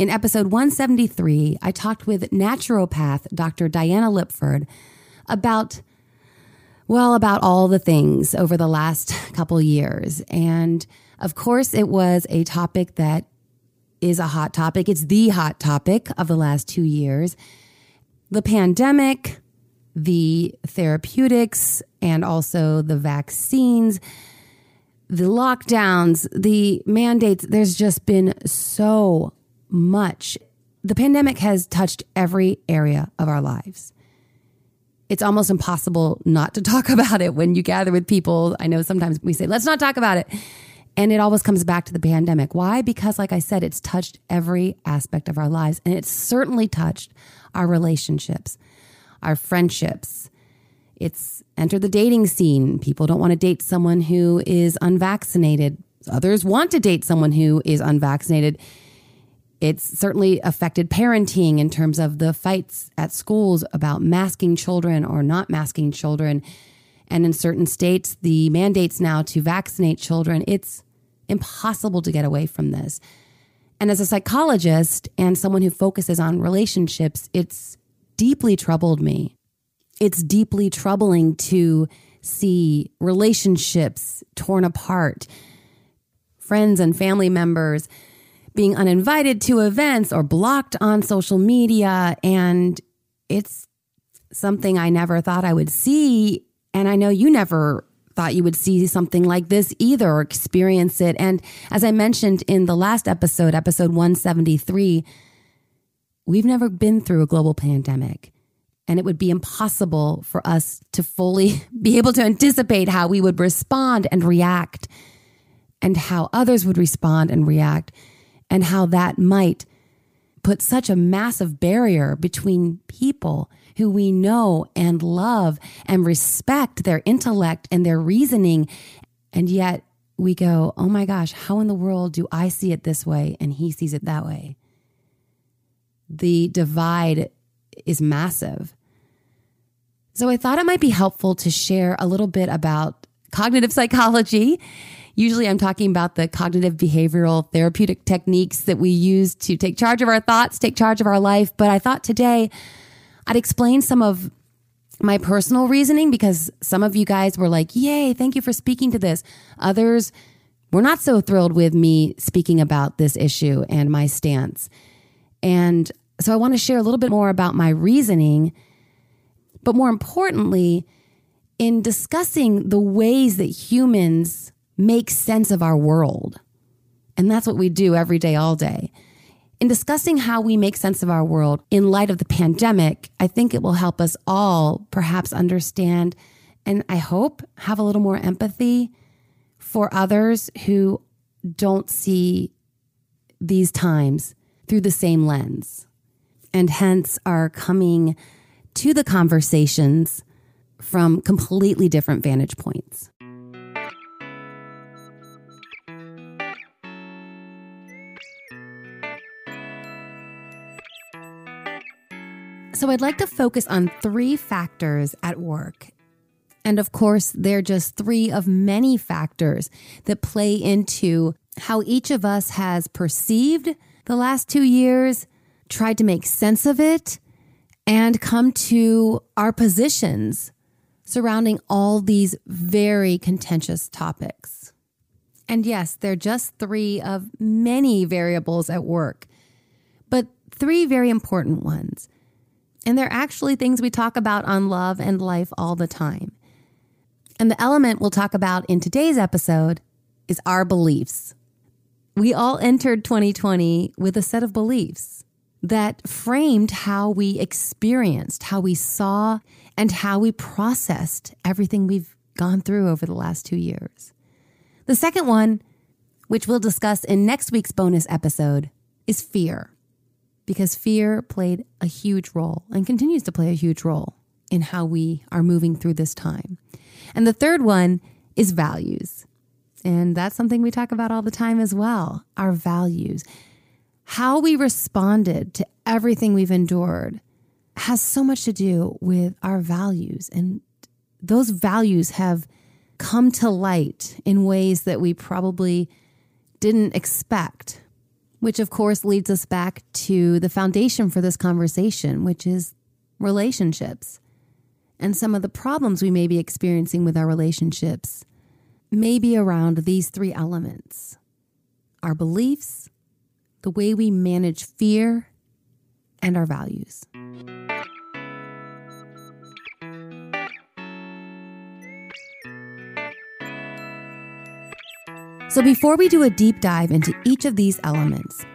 in episode 173, I talked with naturopath Dr. Diana Lipford about, well, about all the things over the last couple years. And of course, it was a topic that is a hot topic. It's the hot topic of the last two years. The pandemic, the therapeutics and also the vaccines, the lockdowns, the mandates. There's just been so much. The pandemic has touched every area of our lives. It's almost impossible not to talk about it when you gather with people. I know sometimes we say, let's not talk about it. And it always comes back to the pandemic. Why? Because, like I said, it's touched every aspect of our lives. And it's certainly touched our relationships our friendships. It's entered the dating scene. People don't want to date someone who is unvaccinated. Others want to date someone who is unvaccinated. It's certainly affected parenting in terms of the fights at schools about masking children or not masking children. And in certain states, the mandates now to vaccinate children. It's impossible to get away from this. And as a psychologist and someone who focuses on relationships, it's deeply troubled me. It's deeply troubling to see relationships torn apart, friends and family members being uninvited to events or blocked on social media. And it's something I never thought I would see. And I know you never thought you would see something like this either or experience it. And as I mentioned in the last episode, episode 173, We've never been through a global pandemic, and it would be impossible for us to fully be able to anticipate how we would respond and react, and how others would respond and react, and how that might put such a massive barrier between people who we know and love and respect their intellect and their reasoning. And yet we go, oh my gosh, how in the world do I see it this way and he sees it that way? the divide is massive. So I thought it might be helpful to share a little bit about cognitive psychology. Usually I'm talking about the cognitive behavioral therapeutic techniques that we use to take charge of our thoughts, take charge of our life. But I thought today I'd explain some of my personal reasoning because some of you guys were like, Yay, thank you for speaking to this. Others were not so thrilled with me speaking about this issue and my stance. And so I want to share a little bit more about my reasoning, but more importantly, in discussing the ways that humans make sense of our world. And that's what we do every day, all day. In discussing how we make sense of our world in light of the pandemic, I think it will help us all perhaps understand and I hope have a little more empathy for others who don't see these times through the same lens and hence are coming to the conversations from completely different vantage points. So, I'd like to focus on three factors at work. And of course, they're just three of many factors that play into how each of us has perceived the last two years tried to make sense of it and come to our positions surrounding all these very contentious topics. And yes, they're just three of many variables at work, but three very important ones. And they're actually things we talk about on love and life all the time. And the element we'll talk about in today's episode is our beliefs. We all entered 2020 with a set of beliefs that framed how we experienced, how we saw, and how we processed everything we've gone through over the last two years. The second one, which we'll discuss in next week's bonus episode, is fear. Because fear played a huge role and continues to play a huge role in how we are moving through this time. And the third one is values. And that's something we talk about all the time as well our values. How we responded to everything we've endured has so much to do with our values. And those values have come to light in ways that we probably didn't expect, which of course leads us back to the foundation for this conversation, which is relationships. And some of the problems we may be experiencing with our relationships may be around these three elements our beliefs, the way we manage fear, and our values. So, before we do a deep dive into each of these elements,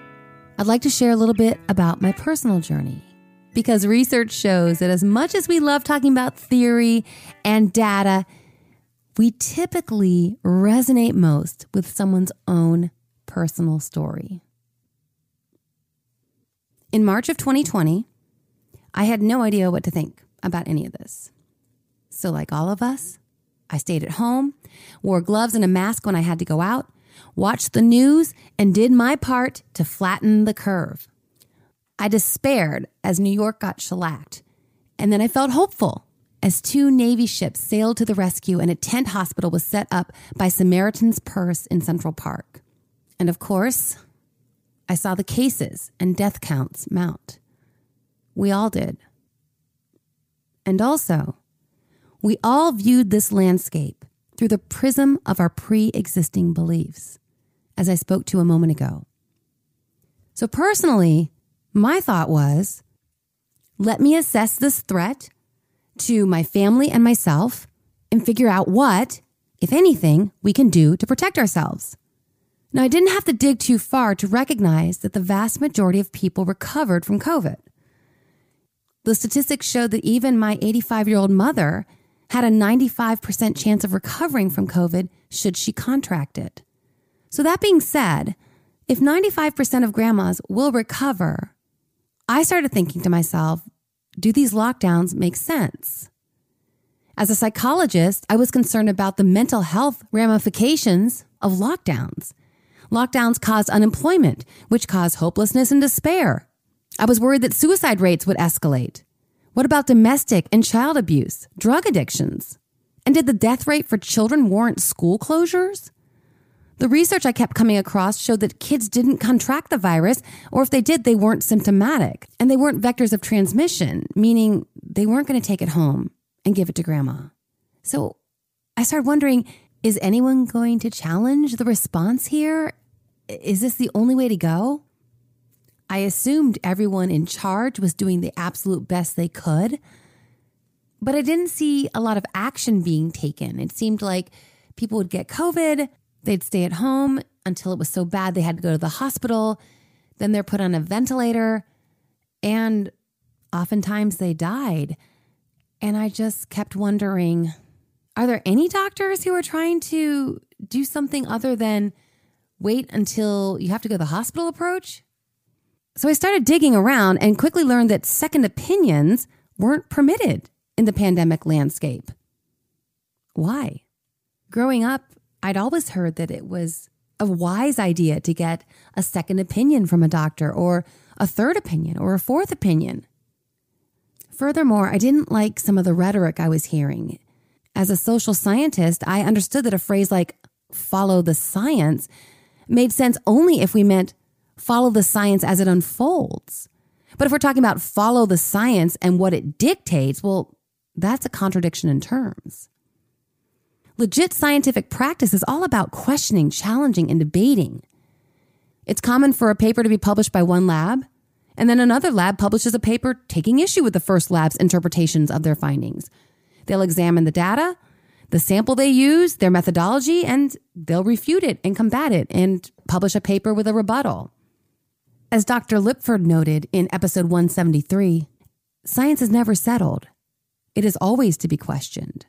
I'd like to share a little bit about my personal journey. Because research shows that as much as we love talking about theory and data, we typically resonate most with someone's own personal story. In March of 2020, I had no idea what to think about any of this. So, like all of us, I stayed at home, wore gloves and a mask when I had to go out, watched the news, and did my part to flatten the curve. I despaired as New York got shellacked, and then I felt hopeful as two Navy ships sailed to the rescue and a tent hospital was set up by Samaritan's Purse in Central Park. And of course, I saw the cases and death counts mount. We all did. And also, we all viewed this landscape through the prism of our pre existing beliefs, as I spoke to a moment ago. So, personally, my thought was let me assess this threat to my family and myself and figure out what, if anything, we can do to protect ourselves. Now, I didn't have to dig too far to recognize that the vast majority of people recovered from COVID. The statistics showed that even my 85 year old mother had a 95% chance of recovering from COVID should she contract it. So, that being said, if 95% of grandmas will recover, I started thinking to myself, do these lockdowns make sense? As a psychologist, I was concerned about the mental health ramifications of lockdowns. Lockdowns caused unemployment, which caused hopelessness and despair. I was worried that suicide rates would escalate. What about domestic and child abuse, drug addictions? And did the death rate for children warrant school closures? The research I kept coming across showed that kids didn't contract the virus, or if they did, they weren't symptomatic. And they weren't vectors of transmission, meaning they weren't going to take it home and give it to grandma. So I started wondering is anyone going to challenge the response here? Is this the only way to go? I assumed everyone in charge was doing the absolute best they could, but I didn't see a lot of action being taken. It seemed like people would get COVID, they'd stay at home until it was so bad they had to go to the hospital, then they're put on a ventilator, and oftentimes they died. And I just kept wondering are there any doctors who are trying to do something other than wait until you have to go to the hospital approach? So I started digging around and quickly learned that second opinions weren't permitted in the pandemic landscape. Why? Growing up, I'd always heard that it was a wise idea to get a second opinion from a doctor or a third opinion or a fourth opinion. Furthermore, I didn't like some of the rhetoric I was hearing. As a social scientist, I understood that a phrase like follow the science made sense only if we meant follow the science as it unfolds. But if we're talking about follow the science and what it dictates, well, that's a contradiction in terms. Legit scientific practice is all about questioning, challenging, and debating. It's common for a paper to be published by one lab, and then another lab publishes a paper taking issue with the first lab's interpretations of their findings. They'll examine the data, the sample they use, their methodology, and they'll refute it and combat it and publish a paper with a rebuttal. As Dr. Lipford noted in episode 173, science is never settled. It is always to be questioned.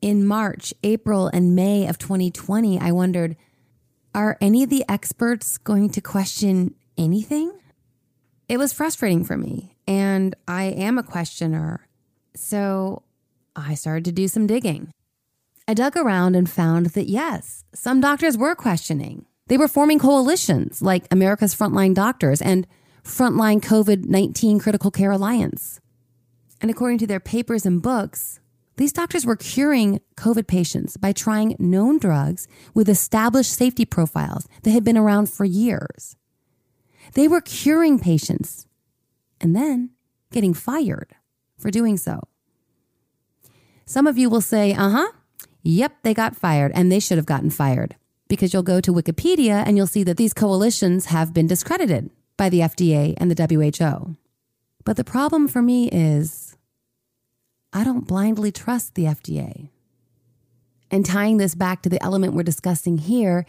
In March, April, and May of 2020, I wondered are any of the experts going to question anything? it was frustrating for me. And I am a questioner. So I started to do some digging. I dug around and found that yes, some doctors were questioning. They were forming coalitions like America's Frontline Doctors and Frontline COVID 19 Critical Care Alliance. And according to their papers and books, these doctors were curing COVID patients by trying known drugs with established safety profiles that had been around for years. They were curing patients and then getting fired for doing so. Some of you will say, uh huh, yep, they got fired, and they should have gotten fired because you'll go to Wikipedia and you'll see that these coalitions have been discredited by the FDA and the WHO. But the problem for me is I don't blindly trust the FDA. And tying this back to the element we're discussing here,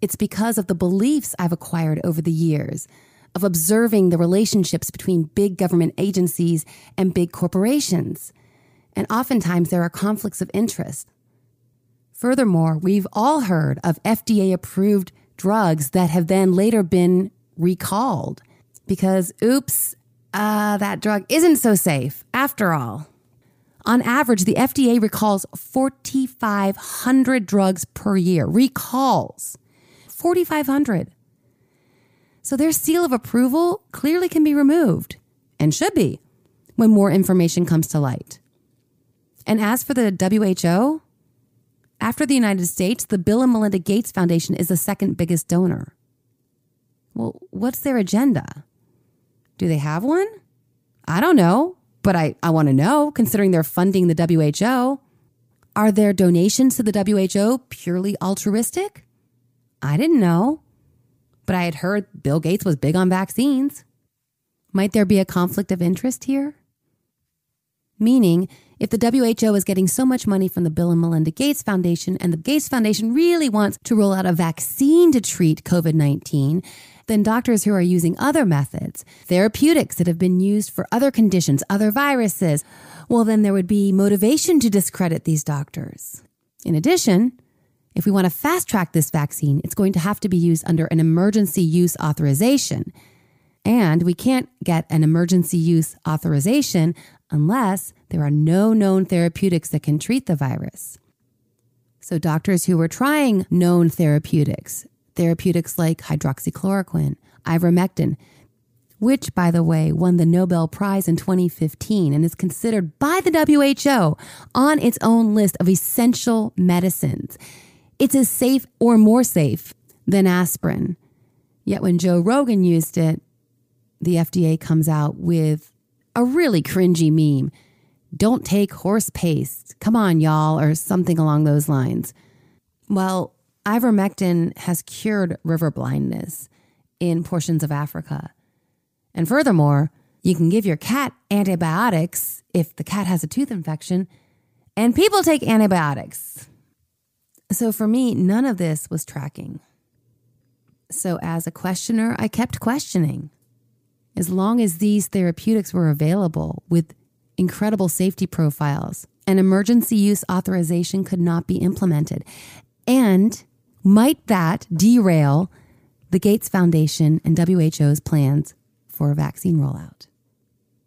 it's because of the beliefs I've acquired over the years of observing the relationships between big government agencies and big corporations. And oftentimes there are conflicts of interest. Furthermore, we've all heard of FDA approved drugs that have then later been recalled because, oops, uh, that drug isn't so safe after all. On average, the FDA recalls 4,500 drugs per year. Recalls 4,500. So their seal of approval clearly can be removed and should be when more information comes to light. And as for the WHO, after the United States, the Bill and Melinda Gates Foundation is the second biggest donor. Well, what's their agenda? Do they have one? I don't know but I, I want to know, considering they're funding the WHO, are their donations to the WHO purely altruistic? I didn't know, but I had heard Bill Gates was big on vaccines. Might there be a conflict of interest here? Meaning, if the WHO is getting so much money from the Bill and Melinda Gates Foundation and the Gates Foundation really wants to roll out a vaccine to treat COVID 19, then doctors who are using other methods, therapeutics that have been used for other conditions, other viruses, well, then there would be motivation to discredit these doctors. In addition, if we want to fast track this vaccine, it's going to have to be used under an emergency use authorization. And we can't get an emergency use authorization unless there are no known therapeutics that can treat the virus. So, doctors who were trying known therapeutics, therapeutics like hydroxychloroquine, ivermectin, which, by the way, won the Nobel Prize in 2015 and is considered by the WHO on its own list of essential medicines. It's as safe or more safe than aspirin. Yet when Joe Rogan used it, the FDA comes out with a really cringy meme. Don't take horse paste. Come on, y'all, or something along those lines. Well, ivermectin has cured river blindness in portions of Africa. And furthermore, you can give your cat antibiotics if the cat has a tooth infection, and people take antibiotics. So for me, none of this was tracking. So as a questioner, I kept questioning. As long as these therapeutics were available with incredible safety profiles, an emergency use authorization could not be implemented. And might that derail the Gates Foundation and WHO's plans for a vaccine rollout?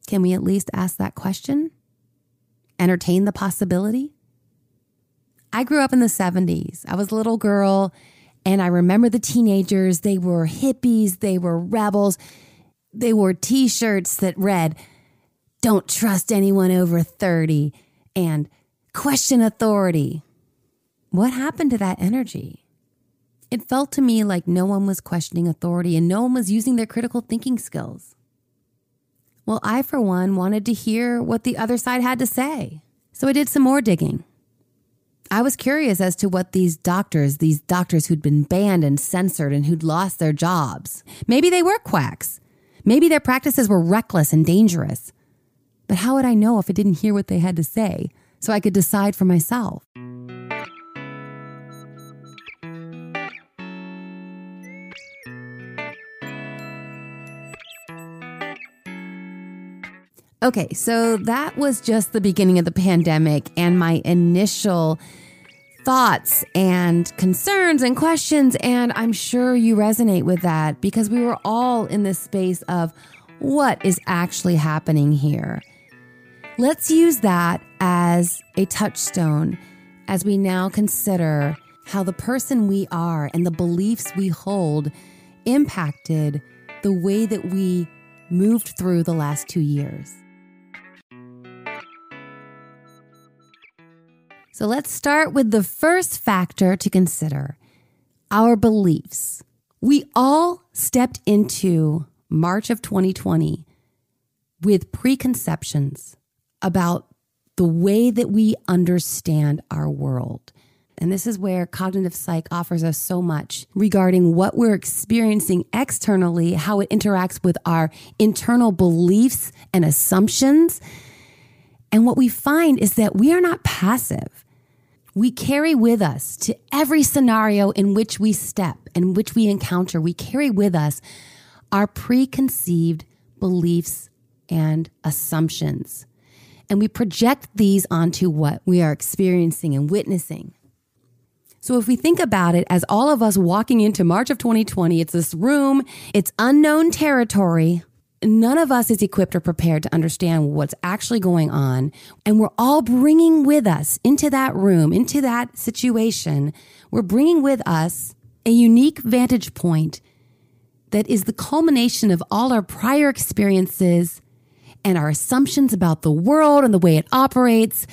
Can we at least ask that question? Entertain the possibility? I grew up in the 70s. I was a little girl, and I remember the teenagers. They were hippies, they were rebels. They wore t shirts that read, Don't trust anyone over 30, and question authority. What happened to that energy? It felt to me like no one was questioning authority and no one was using their critical thinking skills. Well, I, for one, wanted to hear what the other side had to say. So I did some more digging. I was curious as to what these doctors, these doctors who'd been banned and censored and who'd lost their jobs, maybe they were quacks. Maybe their practices were reckless and dangerous. But how would I know if I didn't hear what they had to say so I could decide for myself? Okay, so that was just the beginning of the pandemic and my initial thoughts and concerns and questions. And I'm sure you resonate with that because we were all in this space of what is actually happening here. Let's use that as a touchstone as we now consider how the person we are and the beliefs we hold impacted the way that we moved through the last two years. So let's start with the first factor to consider our beliefs. We all stepped into March of 2020 with preconceptions about the way that we understand our world. And this is where cognitive psych offers us so much regarding what we're experiencing externally, how it interacts with our internal beliefs and assumptions. And what we find is that we are not passive. We carry with us to every scenario in which we step and which we encounter, we carry with us our preconceived beliefs and assumptions. And we project these onto what we are experiencing and witnessing. So if we think about it as all of us walking into March of 2020, it's this room, it's unknown territory. None of us is equipped or prepared to understand what's actually going on. And we're all bringing with us into that room, into that situation, we're bringing with us a unique vantage point that is the culmination of all our prior experiences and our assumptions about the world and the way it operates.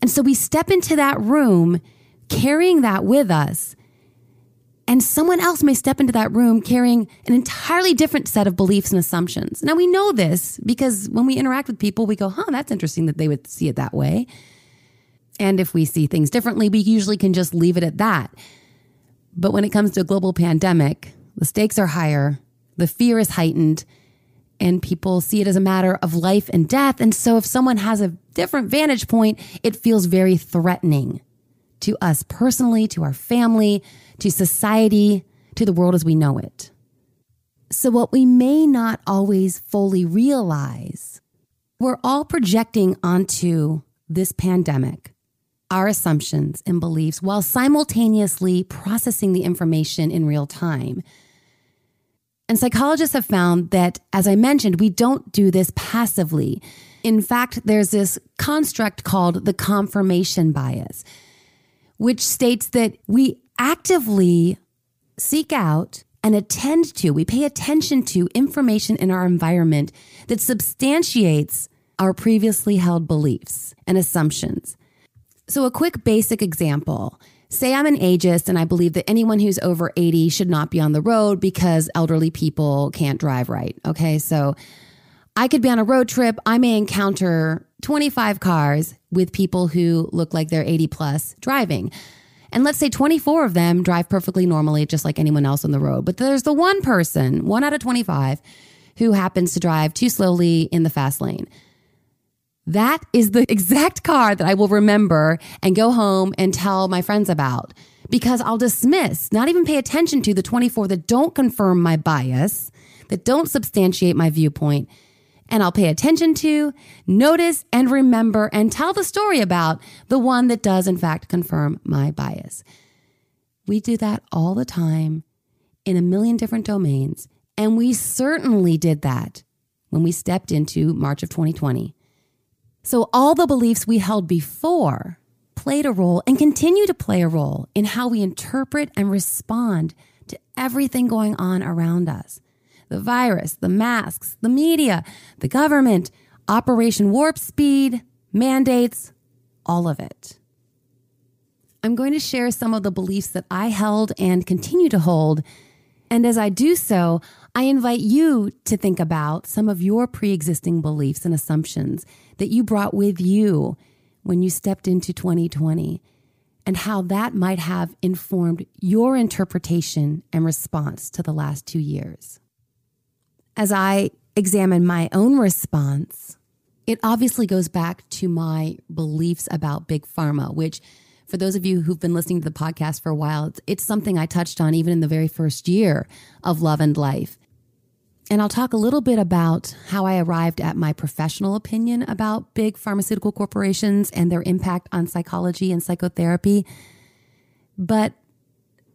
And so we step into that room carrying that with us. And someone else may step into that room carrying an entirely different set of beliefs and assumptions. Now, we know this because when we interact with people, we go, huh, that's interesting that they would see it that way. And if we see things differently, we usually can just leave it at that. But when it comes to a global pandemic, the stakes are higher, the fear is heightened, and people see it as a matter of life and death. And so if someone has a different vantage point, it feels very threatening to us personally, to our family, to society, to the world as we know it. So, what we may not always fully realize, we're all projecting onto this pandemic our assumptions and beliefs while simultaneously processing the information in real time. And psychologists have found that, as I mentioned, we don't do this passively. In fact, there's this construct called the confirmation bias which states that we actively seek out and attend to, we pay attention to information in our environment that substantiates our previously held beliefs and assumptions. So, a quick basic example say I'm an ageist and I believe that anyone who's over 80 should not be on the road because elderly people can't drive right. Okay, so I could be on a road trip. I may encounter 25 cars with people who look like they're 80 plus driving. And let's say 24 of them drive perfectly normally, just like anyone else on the road. But there's the one person, one out of 25, who happens to drive too slowly in the fast lane. That is the exact car that I will remember and go home and tell my friends about because I'll dismiss, not even pay attention to the 24 that don't confirm my bias, that don't substantiate my viewpoint, and I'll pay attention to, notice, and remember and tell the story about the one that does, in fact, confirm my bias. We do that all the time in a million different domains. And we certainly did that when we stepped into March of 2020. So, all the beliefs we held before played a role and continue to play a role in how we interpret and respond to everything going on around us the virus, the masks, the media, the government, Operation Warp Speed, mandates, all of it. I'm going to share some of the beliefs that I held and continue to hold. And as I do so, I invite you to think about some of your pre existing beliefs and assumptions that you brought with you when you stepped into 2020 and how that might have informed your interpretation and response to the last two years as I examine my own response, it obviously goes back to my beliefs about big pharma, which for those of you who've been listening to the podcast for a while, it's, it's, something I touched on even in the very first year of Love and Life. And I'll talk a little bit about how I arrived at my professional opinion about big pharmaceutical corporations and their impact on psychology and psychotherapy. But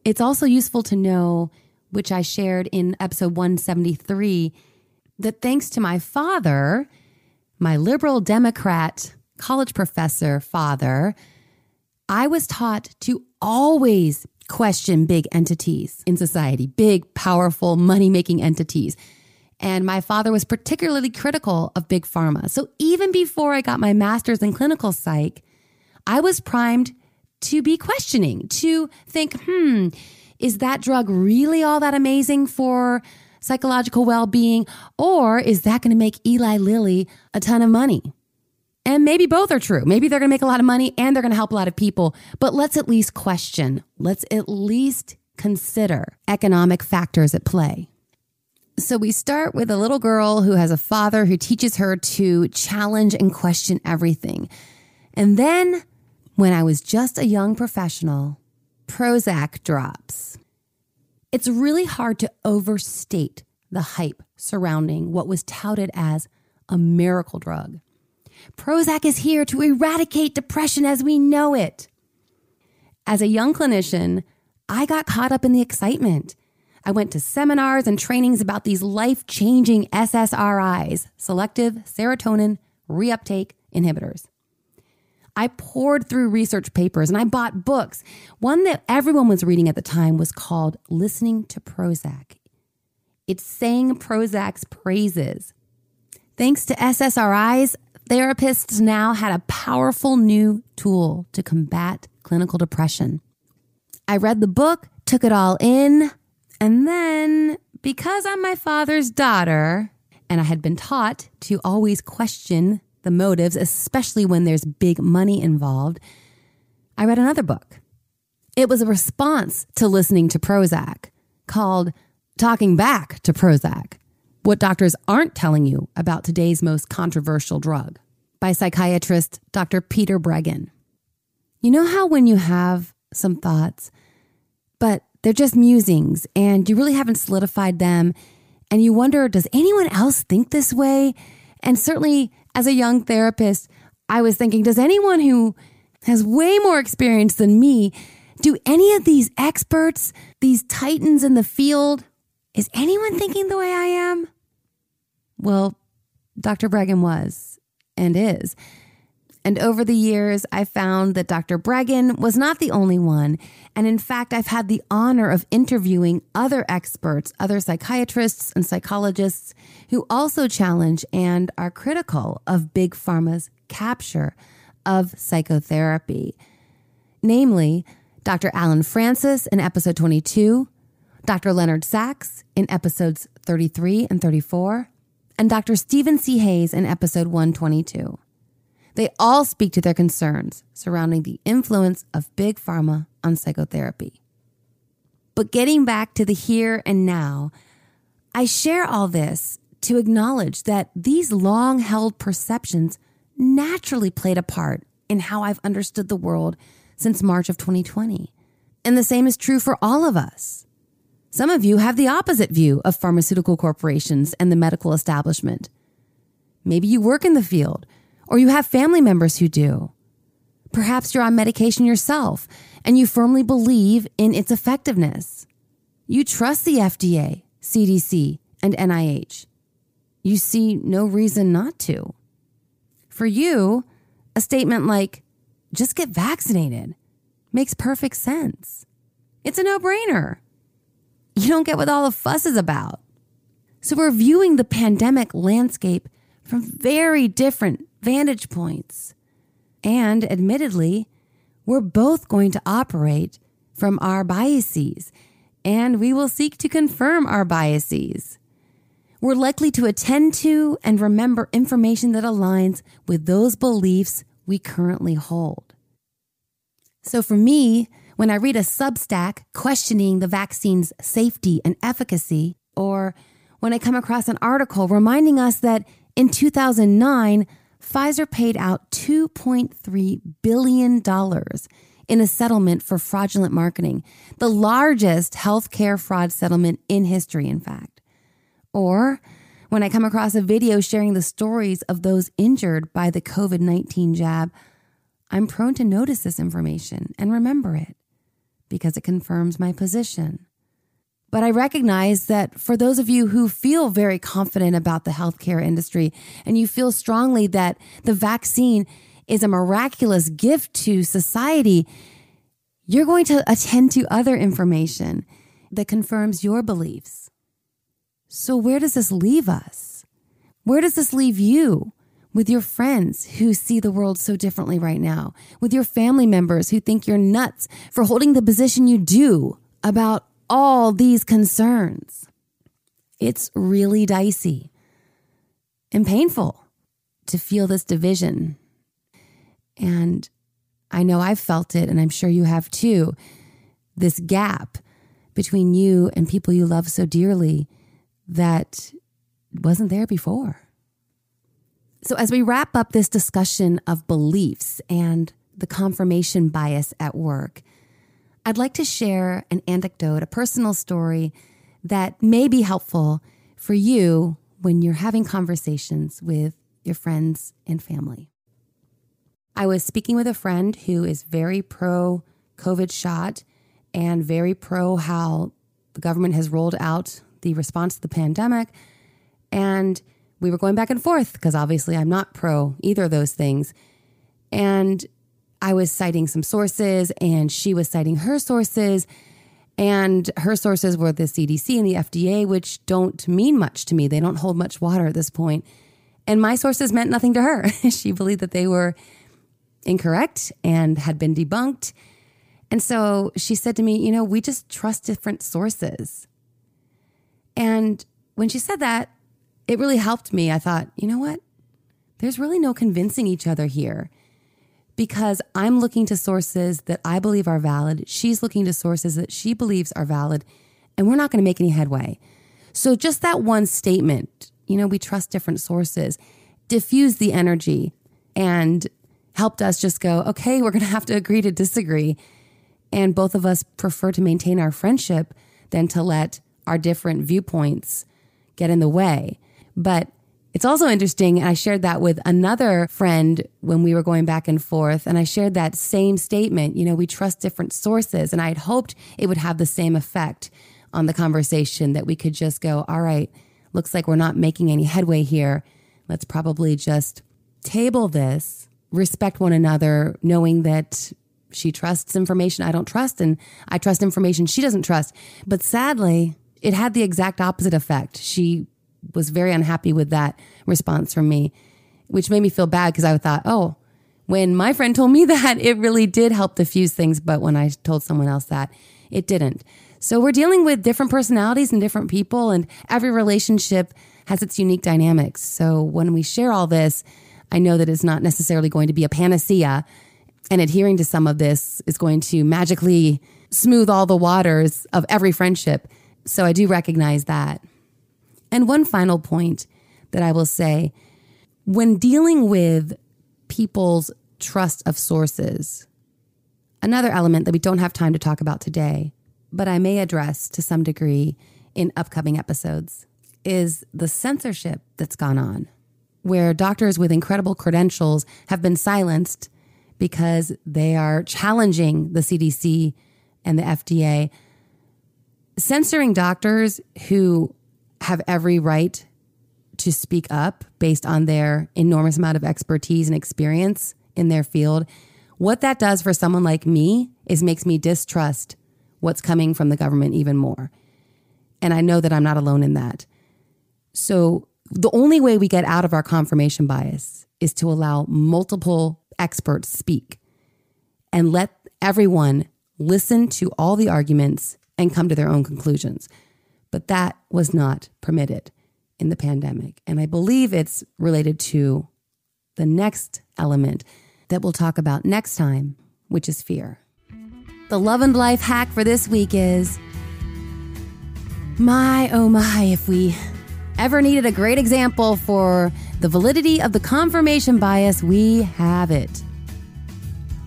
it's also useful to know, which I shared in episode 173, that thanks to my father, my liberal Democrat college professor father, I was taught to always question big entities in society, big, powerful, money making entities. And my father was particularly critical of big pharma. So even before I got my master's in clinical psych, I was primed to be questioning, to think, hmm, is that drug really all that amazing for psychological well being? Or is that going to make Eli Lilly a ton of money? And maybe both are true. Maybe they're going to make a lot of money and they're going to help a lot of people. But let's at least question, let's at least consider economic factors at play. So we start with a little girl who has a father who teaches her to challenge and question everything. And then, when I was just a young professional, Prozac drops. It's really hard to overstate the hype surrounding what was touted as a miracle drug. Prozac is here to eradicate depression as we know it. As a young clinician, I got caught up in the excitement. I went to seminars and trainings about these life changing SSRIs, selective serotonin reuptake inhibitors. I poured through research papers and I bought books. One that everyone was reading at the time was called Listening to Prozac. It sang Prozac's praises. Thanks to SSRIs, therapists now had a powerful new tool to combat clinical depression. I read the book, took it all in, and then because I'm my father's daughter, and I had been taught to always question the motives, especially when there's big money involved, I read another book. It was a response to listening to Prozac called Talking Back to Prozac What Doctors Aren't Telling You About Today's Most Controversial Drug by psychiatrist Dr. Peter Breggin. You know how when you have some thoughts, but they're just musings and you really haven't solidified them, and you wonder, does anyone else think this way? And certainly as a young therapist, I was thinking, does anyone who has way more experience than me, do any of these experts, these titans in the field, is anyone thinking the way I am? Well, Dr. Breggin was and is. And over the years, I found that Dr. Breggin was not the only one. And in fact, I've had the honor of interviewing other experts, other psychiatrists and psychologists who also challenge and are critical of Big Pharma's capture of psychotherapy. Namely, Dr. Allen Frances in episode 22, Dr. Leonard Sax in episodes 33 and 34, and Dr. Steven C. Hayes in episode 122. They all speak to their concerns surrounding the influence of big pharma on psychotherapy. But getting back to the here and now, I share all this to acknowledge that these long held perceptions naturally played a part in how I've understood the world since March of 2020. And the same is true for all of us. Some of you have the opposite view of pharmaceutical corporations and the medical establishment. Maybe you work in the field or you have family members who do. Perhaps you're on medication yourself and you firmly believe in its effectiveness. You trust the FDA, CDC, and NIH. You see no reason not to. For you, a statement like, just get vaccinated, makes perfect sense. It's a no brainer. You don't get what all the fuss is about. So we're viewing the pandemic landscape from very different vantage points. And admittedly, we're both going to operate from our biases, and we will seek to confirm our biases. We're likely to attend to and remember information that aligns with those beliefs we currently hold. So for me, when I read a Substack questioning the vaccine's safety and efficacy, or when I come across an article reminding us that in 2009, Pfizer paid out $2.3 billion in a settlement for fraudulent marketing, the largest healthcare fraud settlement in history, in fact. Or when I come across a video sharing the stories of those injured by the COVID 19 jab, I'm prone to notice this information and remember it because it confirms my position. But I recognize that for those of you who feel very confident about the healthcare industry and you feel strongly that the vaccine is a miraculous gift to society, you're going to attend to other information that confirms your beliefs. So, where does this leave us? Where does this leave you with your friends who see the world so differently right now? With your family members who think you're nuts for holding the position you do about all these concerns? It's really dicey and painful to feel this division. And I know I've felt it, and I'm sure you have too. This gap between you and people you love so dearly that wasn't there before. So, as we wrap up this discussion of beliefs and the confirmation bias at work, I'd like to share an anecdote, a personal story that may be helpful for you when you're having conversations with your friends and family. I was speaking with a friend who is very pro COVID shot and very pro how the government has rolled out the response to the pandemic. And we were going back and forth because obviously I'm not pro either of those things. And I was citing some sources and she was citing her sources. And her sources were the CDC and the FDA, which don't mean much to me. They don't hold much water at this point. And my sources meant nothing to her. she believed that they were incorrect and had been debunked. And so she said to me, You know, we just trust different sources. And when she said that, it really helped me. I thought, you know what? There's really no convincing each other here because I'm looking to sources that I believe are valid. She's looking to sources that she believes are valid, and we're not going to make any headway. So, just that one statement, you know, we trust different sources, diffused the energy and helped us just go, okay, we're going to have to agree to disagree. And both of us prefer to maintain our friendship than to let our different viewpoints get in the way. But it's also interesting. And I shared that with another friend when we were going back and forth. And I shared that same statement. You know, we trust different sources. And I had hoped it would have the same effect on the conversation that we could just go, all right, looks like we're not making any headway here. Let's probably just table this, respect one another, knowing that she trusts information I don't trust and I trust information she doesn't trust. But sadly, it had the exact opposite effect. She was very unhappy with that response from me, which made me feel bad because I thought, oh, when my friend told me that, it really did help diffuse things. But when I told someone else that, it didn't. So we're dealing with different personalities and different people, and every relationship has its unique dynamics. So when we share all this, I know that it's not necessarily going to be a panacea, and adhering to some of this is going to magically smooth all the waters of every friendship. So I do recognize that. And one final point that I will say when dealing with people's trust of sources, another element that we don't have time to talk about today, but I may address to some degree in upcoming episodes, is the censorship that's gone on, where doctors with incredible credentials have been silenced because they are challenging the CDC and the FDA. Censoring doctors who have every right to speak up based on their enormous amount of expertise and experience in their field. What that does for someone like me is makes me distrust what's coming from the government even more. And I know that I'm not alone in that. So the only way we get out of our confirmation bias is to allow multiple experts speak and let everyone listen to all the arguments and come to their own conclusions. But that was not permitted in the pandemic. And I believe it's related to the next element that we'll talk about next time, which is fear. The love and life hack for this week is my, oh my, if we ever needed a great example for the validity of the confirmation bias, we have it.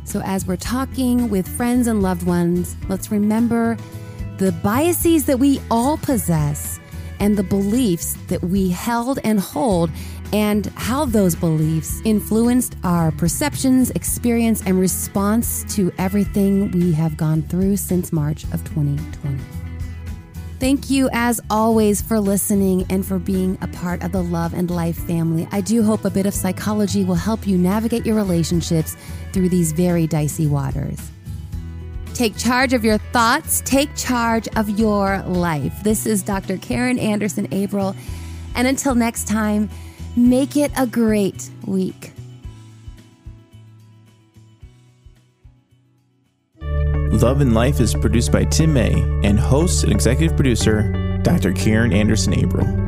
So, as we're talking with friends and loved ones, let's remember the biases that we all possess and the beliefs that we held and hold and how those beliefs influenced our perceptions, experience, and response to everything we have gone through since March of 2020. Thank you, as always, for listening and for being a part of the Love and Life family. I do hope a bit of psychology will help you navigate your relationships through these very dicey waters. Take charge of your thoughts, take charge of your life. This is Dr. Karin Anderson Abrell. And until next time, make it a great week. Love and Life is produced by Tim May and hosts and executive producer Dr. Karin Anderson Abrell.